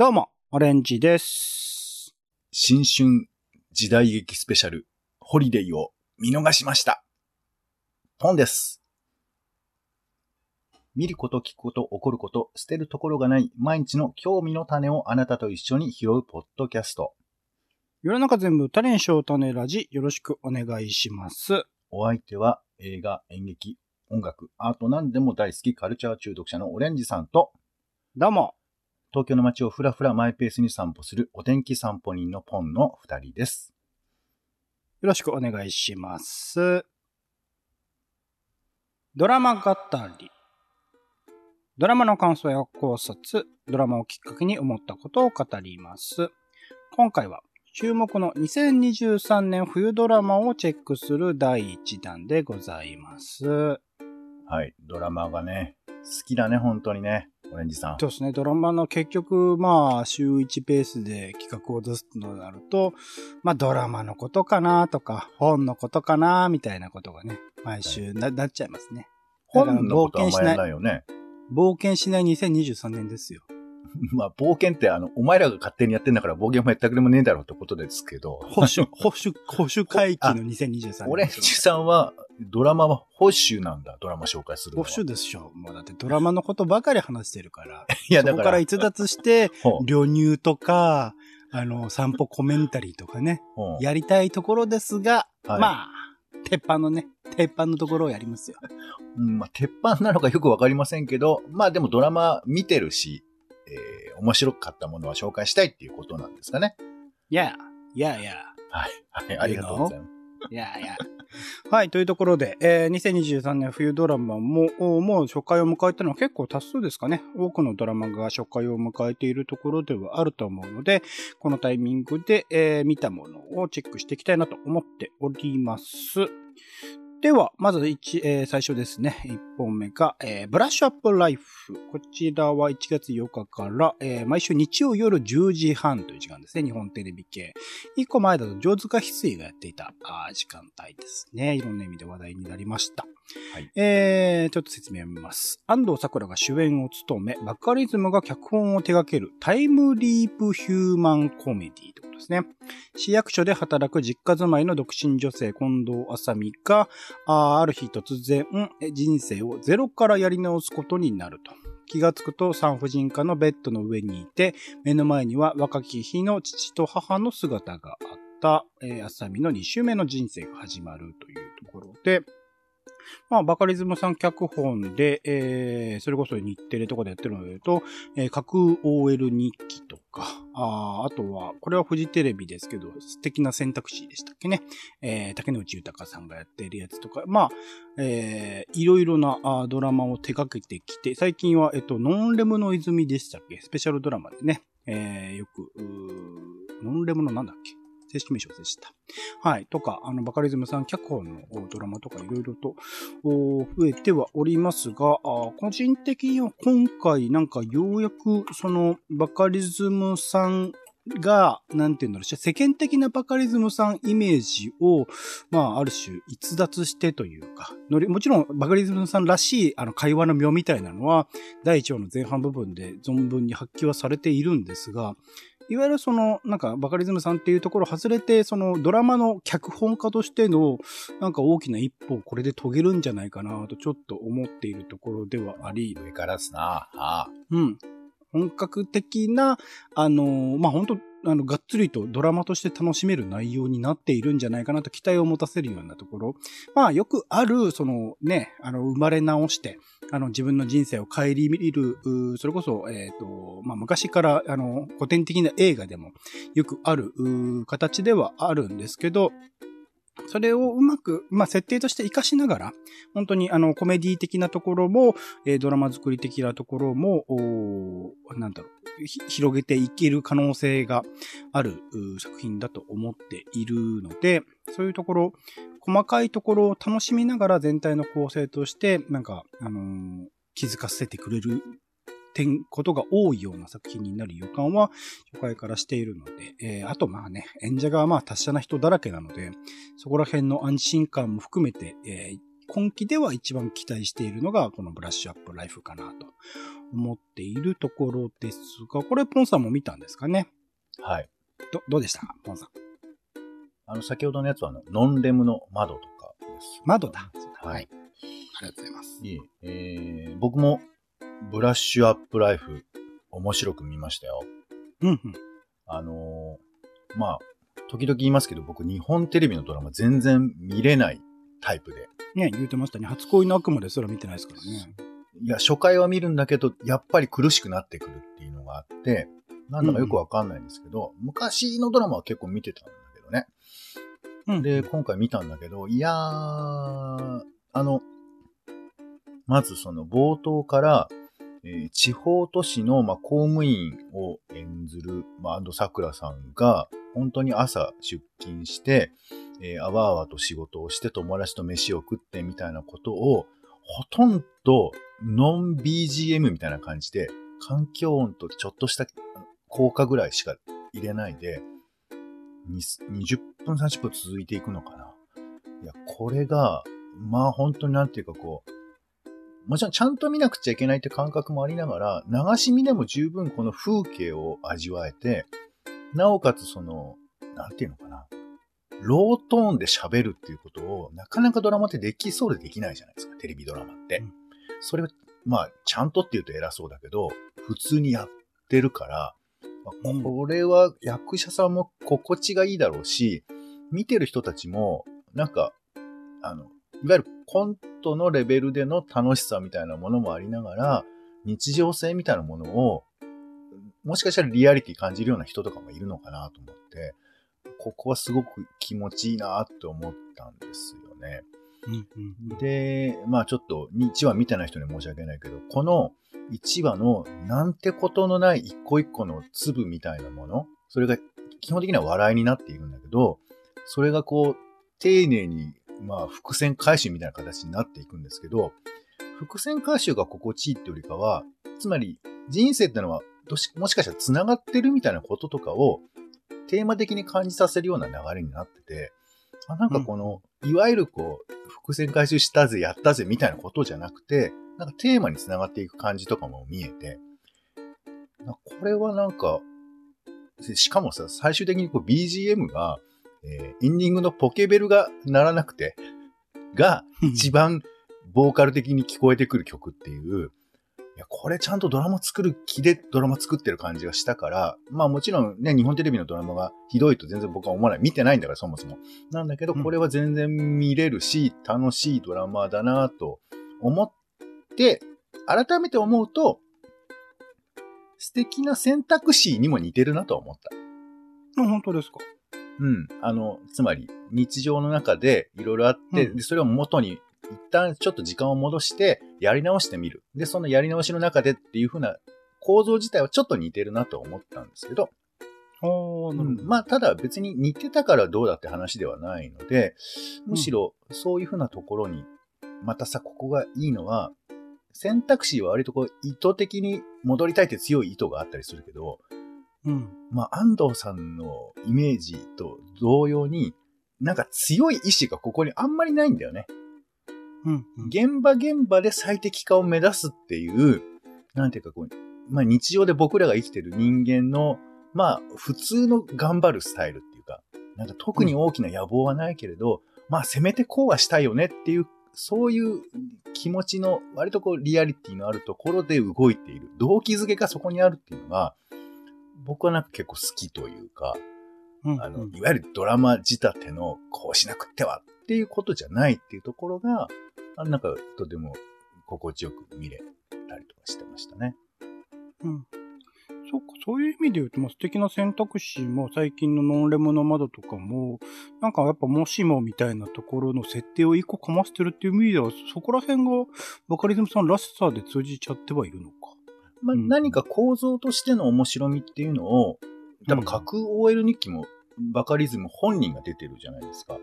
どうも、オレンジです。新春時代劇スペシャル、ホリデーを見逃しました。ポンです。見ること、聞くこと、起こること、捨てるところがない毎日の興味の種をあなたと一緒に拾うポッドキャスト。世の中全部種にしよう種ラジ、よろしくお願いします。お相手は映画、演劇、音楽、アート何でも大好きカルチャー中毒者のオレンジさんと、どうも、東京の街をふらふらマイペースに散歩するお天気散歩人のポンの二人です。よろしくお願いします。ドラマ語り。ドラマの感想や考察、ドラマをきっかけに思ったことを語ります。今回は、注目の2023年冬ドラマをチェックする第1弾でございます。はい、ドラマがね、好きだね、本当にね、オレンジさん。そうですね、ドラマの結局、まあ、週1ペースで企画を出すとなると、まあ、ドラマのことかなとか、本のことかなみたいなことがね、毎週ななっちゃいますね。本のことは冒険しない前ないよね。冒険しない2023年ですよ。まあ、冒険って、あの、お前らが勝手にやってんだから冒険もやったくれもねえだろうってことですけど、保守、保守、保守回帰の2023年。オレンジさんは、ドラマは保守なんだ、ドラマ紹介する。保守でしょ。もうだってドラマのことばかり話してるから。いや、そこだか、からら逸脱して、旅入とか、あの、散歩コメンタリーとかね、やりたいところですが、はいまあ、鉄板のね、鉄板のところをやりますよ。うん、まあ、鉄板なのかよくわかりませんけど、まあでもドラマ見てるし、えー、面白かったものは紹介したいっていうことなんですかね。いや、いやいや、はい。はい、ありがとうございます。いやいや。はい、というところで、えー2023年冬ドラマも、おもう初回を迎えたのは結構多数ですかね。多くのドラマが初回を迎えているところではあると思うので、このタイミングで、えー見たものをチェックしていきたいなと思っております。では、まず一、えー最初ですね。1本目が、えーブラッシュアップライフ。こちらは1月8日から、えー毎週日曜夜10時半という時間ですね。日本テレビ系。一個前だと、上塚翡翠がやっていた時間帯ですね。いろんな意味で話題になりました。はいえー、ちょっと説明を見ます。安藤桜が主演を務め、バカリズムが脚本を手掛けるタイムリープヒューマンコメディということですね。市役所で働く実家住まいの独身女性近藤麻美が、あーある日突然、え人生をゼロからやり直すことになると。気がつくと産婦人科のベッドの上にいて、目の前には若き日の父と母の姿があった、えー、あさみの2周目の人生が始まるというところで、まあ、バカリズムさん脚本で、えー、それこそ日テレとかでやってるので言うと、えー架空 OL 日記とか、ああとは、これはフジテレビですけど、素敵な選択肢でしたっけね。えー、竹野内豊さんがやってるやつとか、まあ、えー、いろいろなあドラマを手掛けてきて、最近は、えっと、ノンレムの泉でしたっけ？スペシャルドラマでね、えー、よく、ノンレムのなんだっけ？正式名称でした。はい。とか、あの、バカリズムさん脚本のドラマとかいろいろと増えてはおりますが、個人的には今回なんかようやくそのバカリズムさんが、なんていうんだろう、世間的なバカリズムさんイメージを、まあ、ある種逸脱してというか、もちろんバカリズムさんらしいあの会話の妙みたいなのは、第一話の前半部分で存分に発揮はされているんですが、いわゆるその、なんか、バカリズムさんっていうところ外れて、そのドラマの脚本家としての、なんか大きな一歩をこれで遂げるんじゃないかなとちょっと思っているところではあり、上からですな。あうん。本格的な、あのーまあ、本当あの、がっつりとドラマとして楽しめる内容になっているんじゃないかなと期待を持たせるようなところ。まあ、よくある、そのね、あの、生まれ直して、あの、自分の人生を顧みる、それこそ、えっ、と、まあ、昔から、あの、古典的な映画でもよくある、形ではあるんですけど、それをうまく、まあ、設定として活かしながら、本当にあの、コメディ的なところも、えードラマ作り的なところも、おなんだろう、広げていける可能性がある作品だと思っているので、そういうところ、細かいところを楽しみながら全体の構成として、なんか、あのー気づかせてくれる点、ことが多いような作品になる予感は初回からしているので、えーあとまあね、演者がまあ達者な人だらけなので、そこら辺の安心感も含めて、えー今期では一番期待しているのが、このブラッシュアップライフかなと思っているところですが、これポンさんも見たんですかね？はい。ど、どうでした？かポンさん。あの、先ほどのやつは、あの、ノンレムの窓とかです。窓だ。はい。ありがとうございます。いえ、えー、僕も、ブラッシュアップライフ、面白く見ましたよ。うんうん。あのーまあ、時々言いますけど、僕、日本テレビのドラマ全然見れないタイプで。ね、言うてましたね。初恋の悪魔ですら見てないですからね。いや、初回は見るんだけど、やっぱり苦しくなってくるっていうのがあって、なんだかよくわかんないんですけど、昔のドラマは結構見てたんだけどね。うん。で、今回見たんだけど、いやー、あの、まずその冒頭から、え地方都市の、ま、公務員を演ずる、まあ、安藤桜さんが、本当に朝出勤して、えーあわあわと仕事をして友達と飯を食ってみたいなことを、ほとんどノン BGM みたいな感じで、環境音とちょっとした効果ぐらいしか入れないで、20分30分続いていくのかな。いや、これが、まあ本当になんていうかこう、もちろんちゃんと見なくちゃいけないって感覚もありながら、流し見でも十分この風景を味わえて、なおかつその、なんていうのかな。ロートーンで喋るっていうことを、なかなかドラマってできそうでできないじゃないですか、テレビドラマって。うんそれは、まあ、ちゃんとって言うと偉そうだけど、普通にやってるから、まあうんこれは役者さんも心地がいいだろうし、見てる人たちも、なんか、あの、いわゆるコントのレベルでの楽しさみたいなものもありながら、日常性みたいなものを、もしかしたらリアリティ感じるような人とかもいるのかなと思って、ここはすごく気持ちいいなって思ったんですよね。うんうんうん。で、まあちょっと1話見てない人には申し訳ないけど、この1話のなんてことのない一個一個の粒みたいなもの、それが基本的には笑いになっているんだけど、それがこう、丁寧に、まあ伏線回収みたいな形になっていくんですけど、伏線回収が心地いいってよりかは、つまり人生ってのはどしもしかしたら繋がってるみたいなこととかをテーマ的に感じさせるような流れになってて、あなんかこの、いわゆるこう、伏線回収したぜ、やったぜ、みたいなことじゃなくて、なんかテーマに繋がっていく感じとかも見えて、なこれはなんか、しかもさ、最終的にこう BGM が、えーエンディングのポケベルが鳴らなくて、が一番ボーカル的に聞こえてくる曲っていう、いや、これちゃんとドラマ作る気でドラマ作ってる感じがしたから、まあもちろんね、日本テレビのドラマがひどいと全然僕は思わない。見てないんだから、そもそも。なんだけど、うんこれは全然見れるし、楽しいドラマだなと思って、改めて思うと、素敵な選択肢にも似てるなとは思った。あ本当ですかうん。あの、つまり、日常の中でいろいろあって、うんで、それを元に、一旦ちょっと時間を戻して、やり直してみる。で、そのやり直しの中でっていう風な構造自体はちょっと似てるなと思ったんですけど、ああ、なるほど。まあ、ただ別に似てたからどうだって話ではないので、むしろそういう風なところに、またさ、ここがいいのは、選択肢は割とこう意図的に戻りたいって強い意図があったりするけど、うん。まあ、安藤さんのイメージと同様に、なんか強い意志がここにあんまりないんだよね。うん。うん現場現場で最適化を目指すっていう、なんていうかこう、まあ日常で僕らが生きてる人間の、まあ普通の頑張るスタイルっていうか、なんか特に大きな野望はないけれど、まあせめてこうはしたいよねっていう、そういう気持ちの割とこうリアリティのあるところで動いている。動機づけがそこにあるっていうのが、僕はなんか結構好きというか、うん。あの、うんいわゆるドラマ仕立てのこうしなくってはっていうことじゃないっていうところが、あなんかとても心地よく見れたりとかしてましたね。うん。そっか、そういう意味で言うと、まあ、素敵な選択肢も最近のノンレムの窓とかも、なんかやっぱもしもみたいなところの設定を一個かましてるっていう意味では、そこら辺がバカリズムさんらしさで通じちゃってはいるのか。まあ、うん何か構造としての面白みっていうのを、多分架空 OL 日記もバカリズム本人が出てるじゃないですか。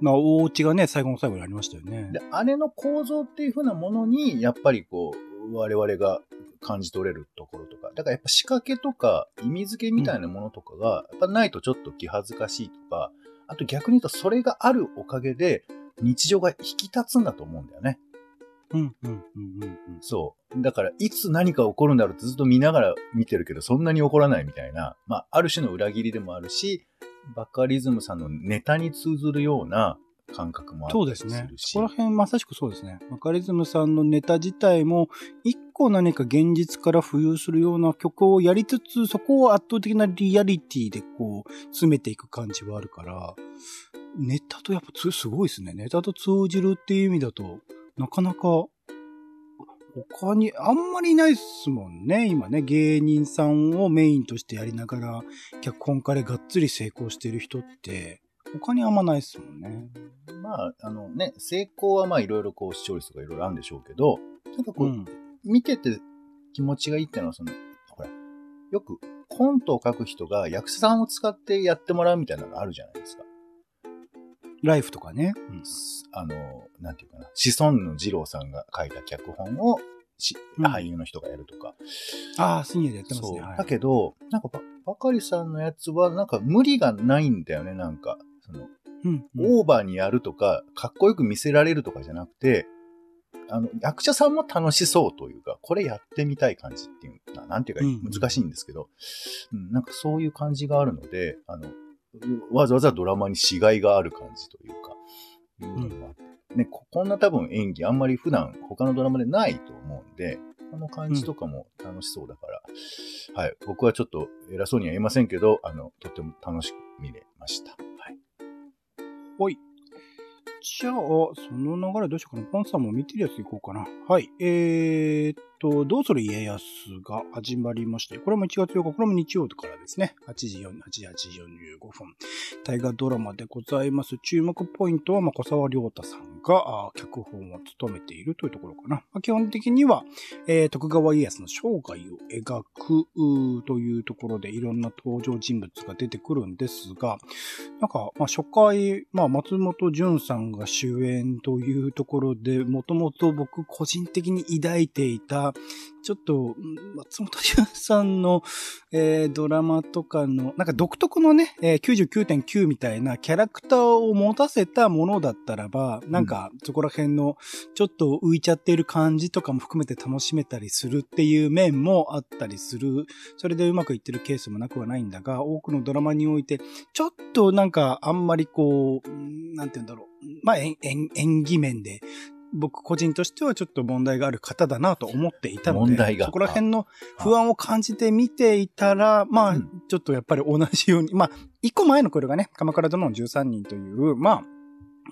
まあ、大内がね、最後の最後にありましたよね。で、あれの構造っていう風なものに、やっぱりこう、我々が感じ取れるところとか、だからやっぱ仕掛けとか意味付けみたいなものとかが、やっぱないとちょっと気恥ずかしいとか、あと逆に言うとそれがあるおかげで、日常が引き立つんだと思うんだよね。うん、うん、うん、うんうん。そう。だから、いつ何か起こるんだろうってずっと見ながら見てるけど、そんなに起こらないみたいな、まあ、ある種の裏切りでもあるし、バカリズムさんのネタに通ずるような感覚もあそうったですね。この辺まさしくそうですね。バカリズムさんのネタ自体も、一個何か現実から浮遊するような曲をやりつつ、そこを圧倒的なリアリティでこう、詰めていく感じはあるから、ネタとやっぱつすごいですね。ネタと通じるっていう意味だと、なかなか、他にあんまりいないですもんね。今ね、芸人さんをメインとしてやりながら、脚本家でがっつり成功してる人って、他にあんまないですもんね。まあ、あのね、成功はまあいろいろこう視聴率とかいろいろあるんでしょうけど、なんかこう、うん。見てて気持ちがいいっていうのは、その、ほら、よくコントを書く人が役者さんを使ってやってもらうみたいなのがあるじゃないですか。ライフとかね。あの、なんていうかな、子孫の二郎さんが書いた脚本をしうん俳優の人がやるとか。ああ、深夜でやってます。ね。はいだけど、なんかば、ばかりさんのやつは、なんか無理がないんだよね、なんか。その、うんうんオーバーにやるとか、かっこよく見せられるとかじゃなくて、あの、役者さんも楽しそうというか、これやってみたい感じっていうな、なんていうかうん難しいんですけど、うん、なんかそういう感じがあるので、あの、わざわざドラマにしがいがある感じというか、いうのね、ここんな多分演技あんまり普段他のドラマでないと思うんで、この感じとかも楽しそうだから、はい、僕はちょっと偉そうには言えませんけど、あの、とっても楽しく見れました。はい。ほい。じゃあ、その流れどうしようかな。ポンさんも見てるやついこうかな。はい。えー、っと、どうする家康が始まりまして、これも1月8日、これも日曜日からですね。8時4、8時、8時45分。大河ドラマでございます。注目ポイントは、まあ、小沢亮太さんが、脚本を務めているというところかな。まあ、基本的には、えー徳川家康の生涯を描くというところでいろんな登場人物が出てくるんですが、なんか、まあ、初回、まあ、松本潤さんが主演というところで、もともと僕個人的に抱いていた、ちょっと、松本潤さんの、えードラマとかの、なんか独特のね、えー99.9みたいなキャラクターを持たせたものだったらば、なんかそこら辺のちょっと浮いちゃっている感じとかも含めて楽しめたりするっていう面もあったりする。それでうまくいってるケースもなくはないんだが、多くのドラマにおいて、ちょっとなんかあんまりこう、うんなんて言うんだろう。まあ演技面で、僕個人としてはちょっと問題がある方だなと思っていたので、問題がそこら辺の不安を感じて見ていたら、まあうん、ちょっとやっぱり同じように、まあ、一個前のこれがね、鎌倉殿の13人という、まあ、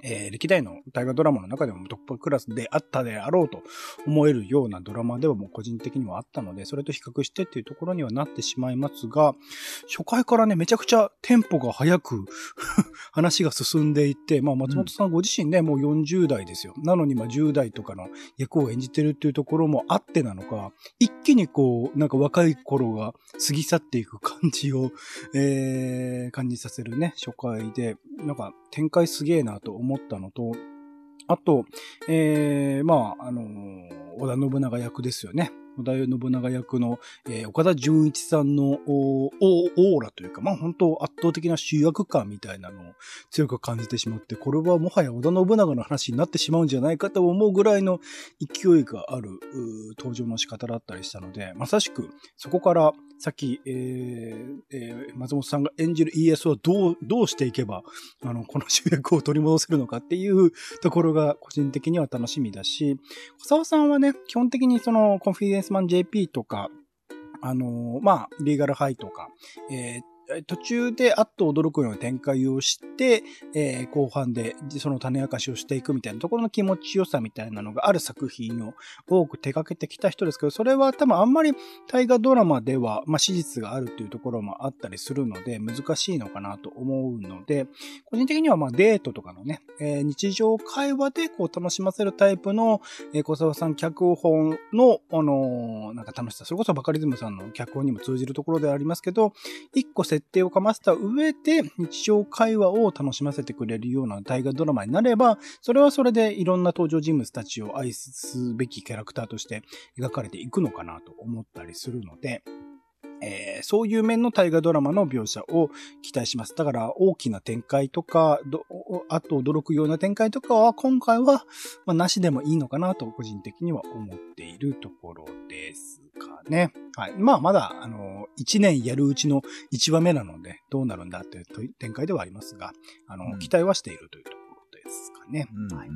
えー歴代の大河ドラマの中でもトップクラスであったであろうと思えるようなドラマではもう個人的にはあったので、それと比較してっていうところにはなってしまいますが、初回からね、めちゃくちゃテンポが速く話が進んでいって、まあ松本さんご自身ね、もう40代ですよ。なのにまあ10代とかの役を演じてるっていうところもあってなのか、一気にこう、なんか若い頃が過ぎ去っていく感じを、えー、感じさせるね、初回で、なんか展開すげえなと思ったのと、あと、えー、まあ、あの織田信長役ですよね。織田信長役の、えー岡田純一さんのオーラというか、まあ本当圧倒的な主役感みたいなのを強く感じてしまって、これはもはや織田信長の話になってしまうんじゃないかと思うぐらいの勢いがある登場の仕方だったりしたので、まさしくそこから先、えーえー松本さんが演じる家康をどう、どうしていけば、あの、この主役を取り戻せるのかっていうところが個人的には楽しみだし、小沢さんはね、基本的にそのコンフィデンススマン JP とか、あのーまあ、リーガルハイとか、えー途中であっと驚くような展開をして、えー後半でその種明かしをしていくみたいなところの気持ちよさみたいなのがある作品を多く手掛けてきた人ですけど、それは多分あんまり大河ドラマでは、まあ、史実があるっていうところもあったりするので、難しいのかなと思うので、個人的にはまあデートとかのね、えー日常会話でこう楽しませるタイプの、えー小沢さん脚本の、あのーなんか楽しさ、それこそバカリズムさんの脚本にも通じるところでありますけど、一個設定をかませた上で日常会話を楽しませてくれるような大河ドラマになれば、それはそれでいろんな登場人物たちを愛すべきキャラクターとして描かれていくのかなと思ったりするので、えーそういう面の大河ドラマの描写を期待します。だから大きな展開とか、どあと驚くような展開とかは今回は、まあ、なしでもいいのかなと個人的には思っているところですかね。はい。まあまだ、あの、1年やるうちの1話目なので、どうなるんだという展開ではありますが、あの、うん期待はしているというところですかね。うんはい。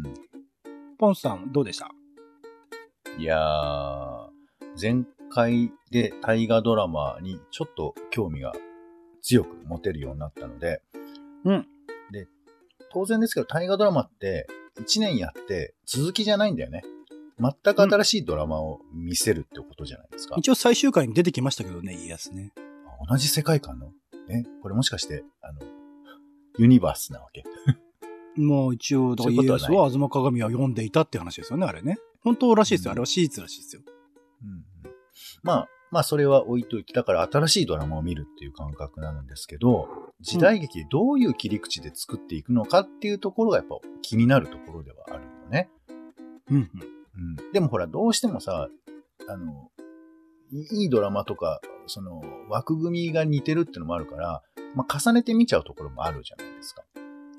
ポンさん、どうでした？いやー、前回で大河ドラマにちょっと興味が強く持てるようになったので、うん。で、当然ですけど大河ドラマって1年やって続きじゃないんだよね。全く新しいドラマを見せるってことじゃないですか。一応最終回に出てきましたけどね、家康ね。同じ世界観の？えこれもしかして、あの、ユニバースなわけ？もう一応、だから家康は東鏡を読んでいたって話ですよね、あれね。本当らしいですよ。うんあれは史実らしいですよ。まあ、まあそれは置いといて、だから新しいドラマを見るっていう感覚なんですけど、時代劇でどういう切り口で作っていくのかっていうところがやっぱ気になるところではあるよね。うん、うん。うん。でもほら、どうしてもさ、あの、いいいドラマとか、その枠組みが似てるっていうのもあるから、まあ重ねて見ちゃうところもあるじゃないですか。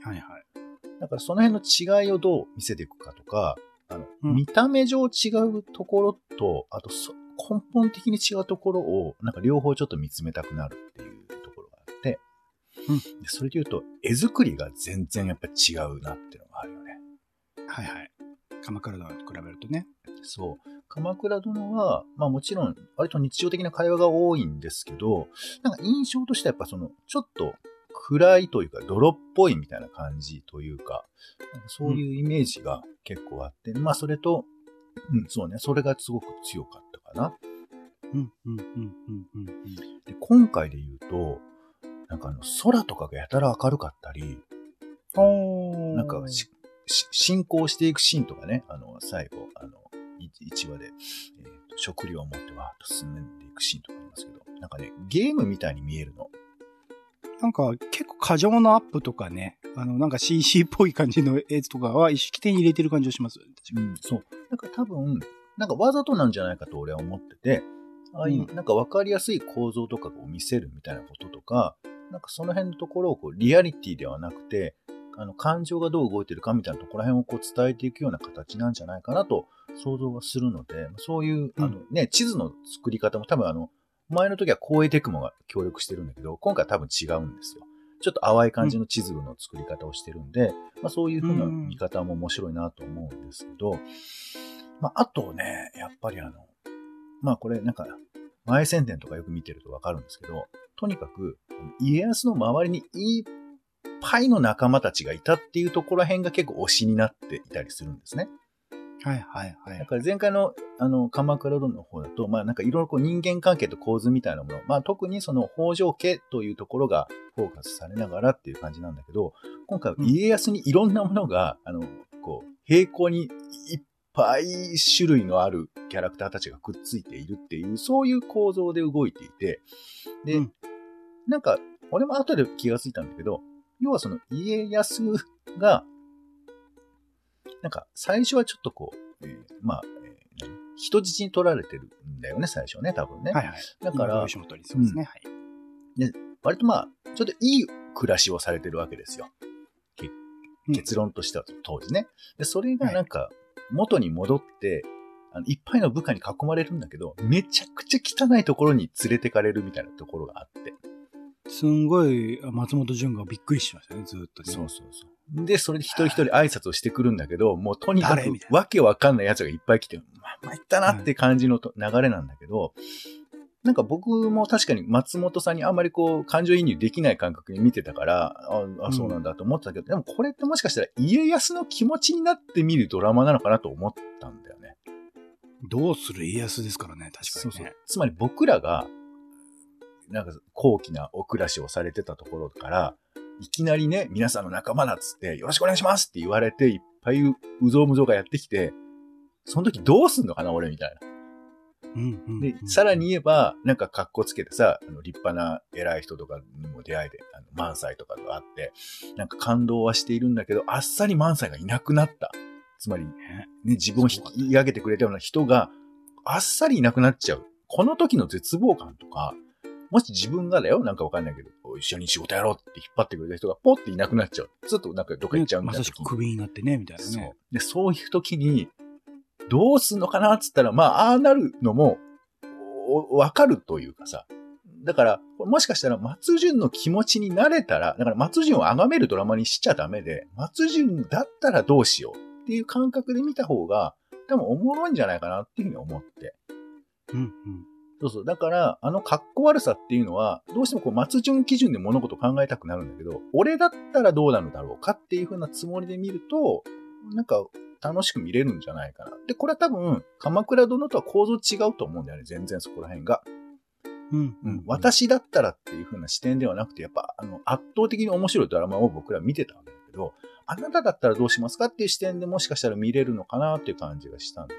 はいはい。だからその辺の違いをどう見せていくかとか、あの、うん見た目上違うところと、あとそ根本的に違うところを、なんか両方ちょっと見つめたくなるっていうところがあって、うんでそれで言うと、絵作りが全然やっぱ違うなっていうのがあるよね。はいはい。鎌倉殿と比べるとね。そう。鎌倉殿は、まあもちろん、割と日常的な会話が多いんですけど、なんか印象としてはやっぱその、ちょっと暗いというか、泥っぽいみたいな感じというか、なんかそういうイメージが結構あって、まあそれと、うん、そうね、それがすごく強かったかな。うん、うん、うん、うん、うん。で、今回で言うと、なんかあの、空とかがやたら明るかったり、おなんかし、し進行していくシーンとかね、あの、最後、あの、1話で、えーと食料を持ってわーっと進んでいくシーンとかありますけど、なんかね、ゲームみたいに見えるの。なんか結構過剰なアップとかね、あの、なんか CC っぽい感じの絵とかは意識的に入れてる感じがしますうん、そう。なんか多分、なんかわざとなんじゃないかと俺は思ってて、ああいううなんかわかりやすい構造とかを見せるみたいなこととか、なんかその辺のところをこうリアリティではなくて、あの感情がどう動いてるかみたいなところら辺をこう伝えていくような形なんじゃないかなと想像はするので、そういう、うん。あのね、地図の作り方も多分あの、前の時は光栄テクモが協力してるんだけど、今回は多分違うんですよ。ちょっと淡い感じの地図の作り方をしてるんで、まあそういう風な見方も面白いなと思うんですけど、まああとね、やっぱりあの、まあこれなんか、前宣伝とかよく見てるとわかるんですけど、とにかく、家康の周りにいっぱいの仲間たちがいたっていうところら辺が結構推しになっていたりするんですね。はいはいはい。だから前回の、あの、鎌倉殿の方だと、まあなんかいろいろこう人間関係と構図みたいなもの、まあ特にその北条家というところがフォーカスされながらっていう感じなんだけど、今回は家康にいろんなものが、あの、こう、平行にいっぱい種類のあるキャラクターたちがくっついているっていう、そういう構造で動いていて、で、うんなんか、俺も後で気がついたんだけど、要はその家康が、なんか最初はちょっとこう、えーまあ、えー何人質に取られてるんだよね、最初ね、多分ね。はいはい。だからそうですね。はい。割とまあ、ちょっといい暮らしをされてるわけですよ。結論としては当時ね。で、それがなんか、元に戻って、あのいっぱいの部下に囲まれるんだけど、めちゃくちゃ汚いところに連れてかれるみたいなところがあって。すんごい、松本潤がびっくりしましたね、ずーっとね。そうそうそう。で、それで一人一人挨拶をしてくるんだけど、もうとにかくわけわかんない奴がいっぱい来て、まあ、まいったなって感じのと流れなんだけど、なんか僕も確かに松本さんにあんまりこう感情移入できない感覚に見てたから、ああ、そうなんだと思ってたけど、でもこれってもしかしたら家康の気持ちになって見るドラマなのかなと思ったんだよね。どうする家康ですからね、確かそうそうにね。。つまり僕らが、なんか高貴なお暮らしをされてたところから、いきなりね、皆さんの仲間だっつって、よろしくお願いしますって言われて、いっぱいううぞうむぞうがやってきて、その時どうすんのかな、俺みたいな。うんうんでう、んさらに言えば、なんか格好つけてさ、あの立派な偉い人とかにも出会えて、あの萬斎とかがあって、なんか感動はしているんだけど、あっさり萬斎がいなくなった。つまり、ね、自分を引き上げてくれたような人が、あっさりいなくなっちゃう。この時の絶望感とか、もし自分がだよ、なんかわかんないけど、一緒に仕事やろうって引っ張ってくれた人がポッていなくなっちゃう。ずっとなんかどっか行っちゃうみたいな。まさしくクビになってね、みたいなそうね。。で、そういう時に、どうすんのかなっつったら、まあ、ああなるのも、おわかるというかさ。だから、もしかしたら松潤の気持ちになれたら、だから松潤を崇めるドラマにしちゃダメで、松潤だったらどうしようっていう感覚で見た方が、多分おもろいんじゃないかなっていうふうに思って。うんうん。そうそう。だから、あの格好悪さっていうのは、どうしてもこう、松潤基準で物事を考えたくなるんだけど、俺だったらどうなるだろうかっていう風なつもりで見ると、なんか、楽しく見れるんじゃないかな。で、これは多分、鎌倉殿とは構造違うと思うんだよね。全然そこら辺が。うんうん。私だったらっていう風な視点ではなくて、やっぱ、あの、圧倒的に面白いドラマを僕ら見てたわけだけど、あなただったらどうしますかっていう視点でもしかしたら見れるのかなっていう感じがしたんで、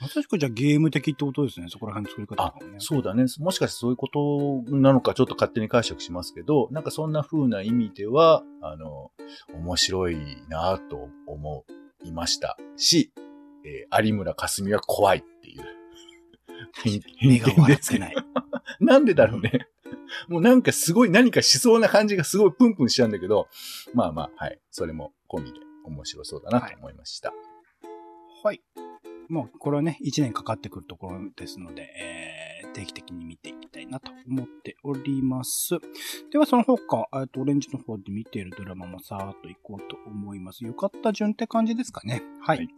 まさしくじゃあゲーム的ってことですね。そこら辺の作り方とあそうだね。もしかしてそういうことなのかちょっと勝手に解釈しますけど、なんかそんな風な意味では、あの、面白いなと思いましたし、えー有村架純は怖いっていう。目が笑つけない。なんでだろうね。もうなんかすごい何かしそうな感じがすごいプンプンしちゃうんだけど、まあまあ、はい。それも込みで面白そうだなと思いました。はい。もう、これはね、1年かかってくるところですので、えー定期的に見ていきたいなと思っております。では、その他、えっと、オレンジの方で見ているドラマもさーっといこうと思います。よかった順って感じですかね。はい。はい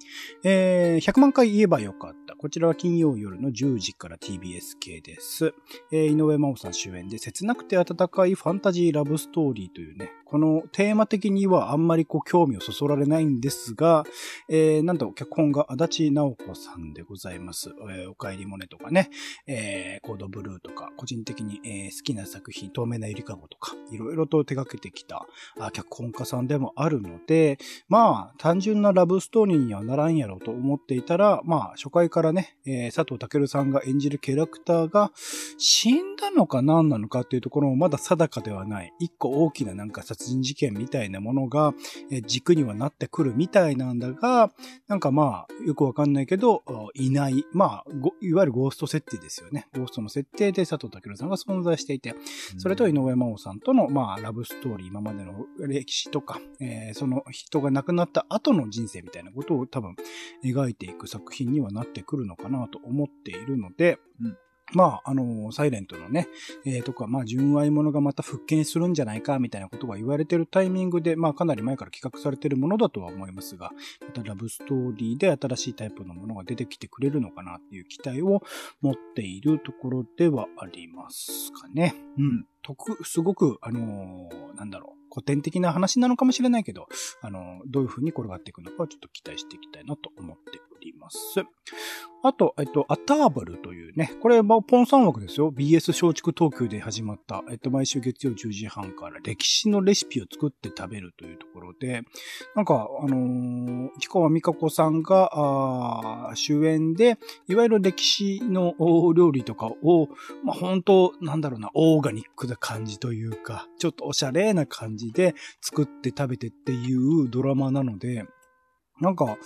えー、100万回言えばよかった。こちらは金曜夜の10時から TBS 系です。えー、井上真央さん主演で、切なくて温かいファンタジーラブストーリーというね、このテーマ的にはあんまりこう興味をそそられないんですが、えー、なんと脚本が足立直子さんでございます。えー、おかえりモネとかね、えー、コードブルーとか、個人的に、えー好きな作品、透明なゆりかごとか、いろいろと手掛けてきた脚本家さんでもあるので、まあ、単純なラブストーリーにはならんやろうと思っていたら、まあ、初回からね、えー佐藤健さんが演じるキャラクターが死んだのか何なのかっていうところもまだ定かではない。一個大きななんか殺人事件みたいなものが、えー軸にはなってくるみたいなんだが、なんかまあ、よくわかんないけど、いない。まあ、ごいわゆるゴースト設定ですよね。ゴーストの設定で佐藤健さんが存在していて、それと井上真央さんとの、まあ、ラブストーリー、今までの歴史とか、えーその人が亡くなった後の人生みたいなことを多分描いていく作品にはなってくるのかなと思っているので、うんまあ、あの、サイレントのね、えーとか、まあ、純愛者がまた復権するんじゃないか、みたいなことが言われてるタイミングで、まあ、かなり前から企画されてるものだとは思いますが、またラブストーリーで新しいタイプのものが出てきてくれるのかなっていう期待を持っているところではありますかね。うん。特、すごく、あのーなんだろう、古典的な話なのかもしれないけど、あのどういう風に転がっていくのかはちょっと期待していきたいなと思っております。あと、えっと、アターバルというね、これ、まあポン3枠ですよ。BS 松竹東急で始まった、えっと、毎週月曜10時半から歴史のレシピを作って食べるというところで、なんか、あのー、市川美香子さんが、あ主演で、いわゆる歴史のお料理とかを、まあ、本当なんだろうな、オーガニックな感じというか、ちょっとおしゃれな感じで作って食べてっていうドラマなので、なんか、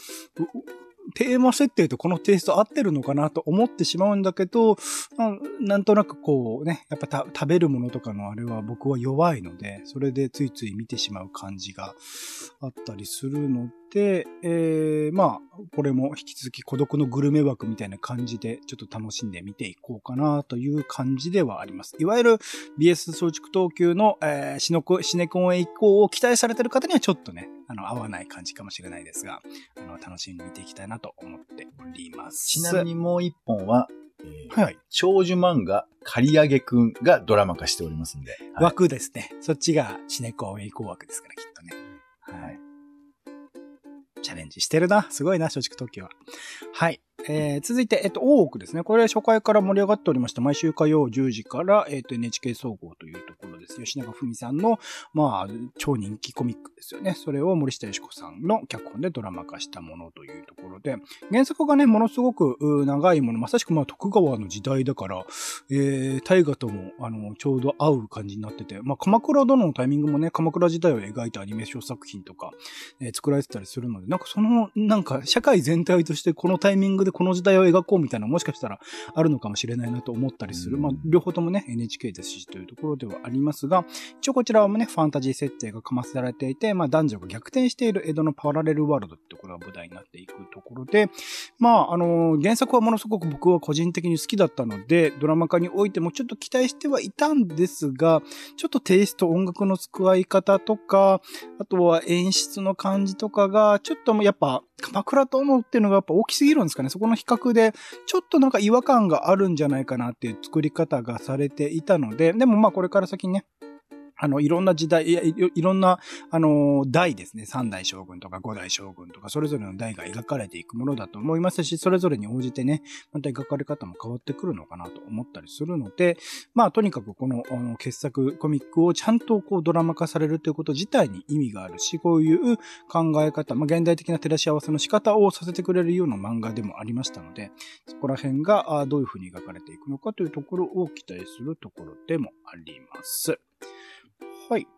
テーマ設定とこのテイスト合ってるのかなと思ってしまうんだけど、なんとなくこうね、やっぱ食べるものとかのあれは僕は弱いので、それでついつい見てしまう感じがあったりするので、えー、まあ、これも引き続き孤独のグルメ枠みたいな感じで、ちょっと楽しんで見ていこうかなという感じではあります。いわゆる BS 松竹東急の、えーシノコシネコンへ移行を期待されてる方にはちょっとね、あの、合わない感じかもしれないですが、あの、楽しみに見ていきたいなと思っております。ちなみにもう一本は、えーはいはい。長寿漫画、刈り上げくんがドラマ化しておりますんで。はい枠ですね。そっちがシネコンへ移行枠ですから、きっとね。はい。チャレンジしてるな。すごいな、松竹東京は。はい。えー、続いて、えっと、大奥ですね。これ初回から盛り上がっておりました。毎週火曜10時から、えっと、NHK 総合というところです吉永文さんの、まあ、超人気コミックですよね。それを森下義子さんの脚本でドラマ化したものというところで、原作がね、ものすごく長いもの、まさしくまあ徳川の時代だから、えー、大河とも、あの、ちょうど合う感じになってて、まあ、鎌倉殿のタイミングもね、鎌倉時代を描いたアニメーション作品とか、えー、作られてたりするので、なんかその、なんか社会全体としてこのタイミングでこの時代を描こうみたいなもしかしたらあるのかもしれないなと思ったりする。まあ、両方ともね、NHK ですしというところではありますが、一応こちらもね、ファンタジー設定がかませられていて、まあ、男女が逆転している江戸のパラレルワールドってところが舞台になっていくところで、まあ、あの、原作はものすごく僕は個人的に好きだったので、ドラマ化においてもちょっと期待してはいたんですが、ちょっとテイスト、音楽の使い方とか、あとは演出の感じとかが、ちょっともやっぱ、鎌倉殿っていうのがやっぱ大きすぎるんですかね。そこの比較で、ちょっとなんか違和感があるんじゃないかなっていう作り方がされていたので、でもまあこれから先ね、あの、いろんな時代、いいろんな、あの、代ですね。三代将軍とか五代将軍とか、それぞれの代が描かれていくものだと思いますし、それぞれに応じてね、また描かれ方も変わってくるのかなと思ったりするので、まあ、とにかくこの、あの傑作コミックをちゃんとこうドラマ化されるということ自体に意味があるし、こういう考え方、まあ、現代的な照らし合わせの仕方をさせてくれるような漫画でもありましたので、そこら辺がどういうふうに描かれていくのかというところを期待するところでもあります。はい。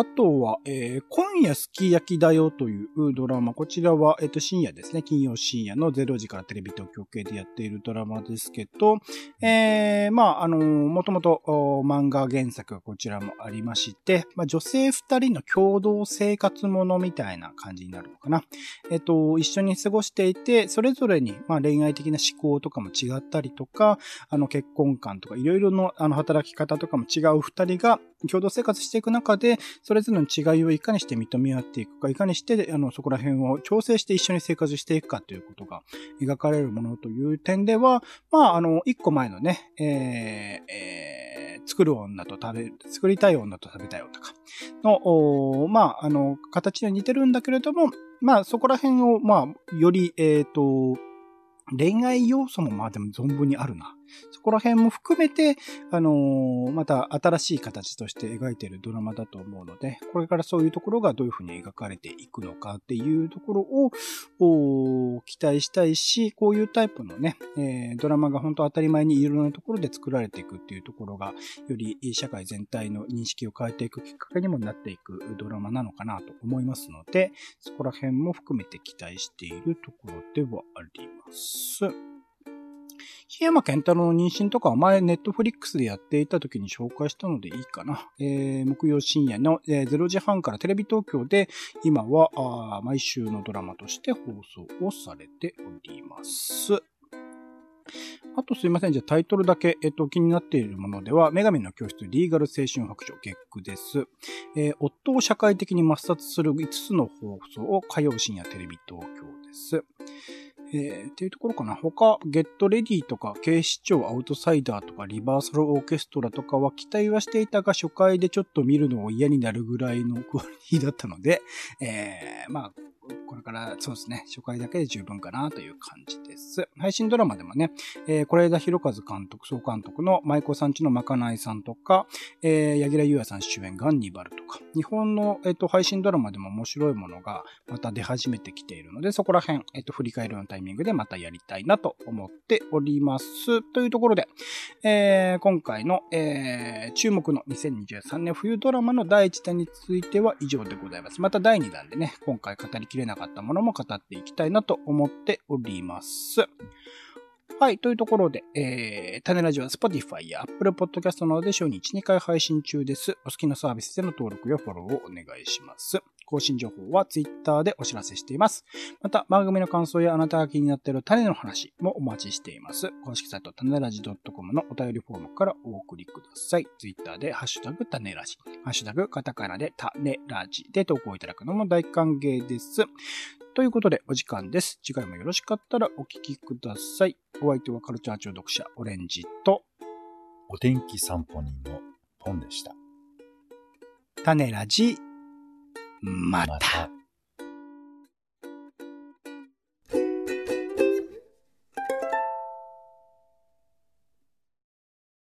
あとは、えー、今夜すき焼きだよというドラマ。こちらは、えっ、ー、と、深夜ですね。金曜深夜の0時からテレビ東京系でやっているドラマですけど、えー、まあ、あのー、もともと漫画原作がこちらもありまして、まあ、女性二人の共同生活ものみたいな感じになるのかな。えっ、ー、と、一緒に過ごしていて、それぞれに、まあ、恋愛的な思考とかも違ったりとか、あの、結婚観とか、いろいろの、あの、働き方とかも違う二人が共同生活していく中で、それぞれの違いをいかにして認め合っていくか、いかにして、あの、そこら辺を調整して一緒に生活していくかということが描かれるものという点では、まあ、あの、一個前のね、えー、えー、作る女と食べ、作りたい女と食べたい女かの、まあ、あの、形に似てるんだけれども、まあ、そこら辺を、まあ、より、えっ、ー、と、恋愛要素もまあでも存分にあるな。そこら辺も含めて、あのー、また新しい形として描いているドラマだと思うので、これからそういうところがどういうふうに描かれていくのかっていうところを期待したいし、こういうタイプのね、えー、ドラマが本当当たり前にいろんなところで作られていくっていうところが、より社会全体の認識を変えていくきっかけにもなっていくドラマなのかなと思いますので、そこら辺も含めて期待しているところではあります。檜山健太郎の妊娠とかは前ネットフリックスでやっていた時に紹介したのでいいかな。えー、木曜深夜の、えー、0時半からテレビ東京で今はあ毎週のドラマとして放送をされております。あとすいません。じゃあタイトルだけ、えっと、気になっているものでは、女神の教室リーガル青春白書月句です。えー、夫を社会的に抹殺する5つの放送を火曜深夜テレビ東京です。えー、っていうところかな。他、ゲットレディとか、警視庁アウトサイダーとか、リバーサルオーケストラとかは期待はしていたが、初回でちょっと見るのを嫌になるぐらいのクオリティだったので、えー、まあ、これからそうですね、初回だけで十分かなという感じです。配信ドラマでもね、えー、是枝裕和監督、総監督の舞妓さんちのまかないさんとか、えー、柳楽優弥さん主演ガンニバルとか、日本の、え、ー、と、配信ドラマでも面白いものがまた出始めてきているので、そこら辺、え、ー、と、振り返るようなタイミングでまたやりたいなと思っております。というところで、えー、今回の、えー、注目の2023年冬ドラマの第1弾については以上でございます。また第2弾でね、今回語りきれなかったものも語っていきたいなと思っております。はい。というところで、えー、種ラジオは Spotify や Apple Podcast などで週に1、2回配信中です。お好きなサービスでの登録やフォローをお願いします。更新情報は Twitter でお知らせしています。また、番組の感想やあなたが気になっている種の話もお待ちしています。公式サイト、種ラジ .com のお便りフォームからお送りください。Twitter でハッシュタグ種ラジ、ハッシュタグカタカナで種ラジで投稿いただくのも大歓迎です。ということで、お時間です。次回もよろしかったらお聞きください。お相手はカルチャー庁読者、オレンジと、お天気散歩人のポンでした。種ラジまた。また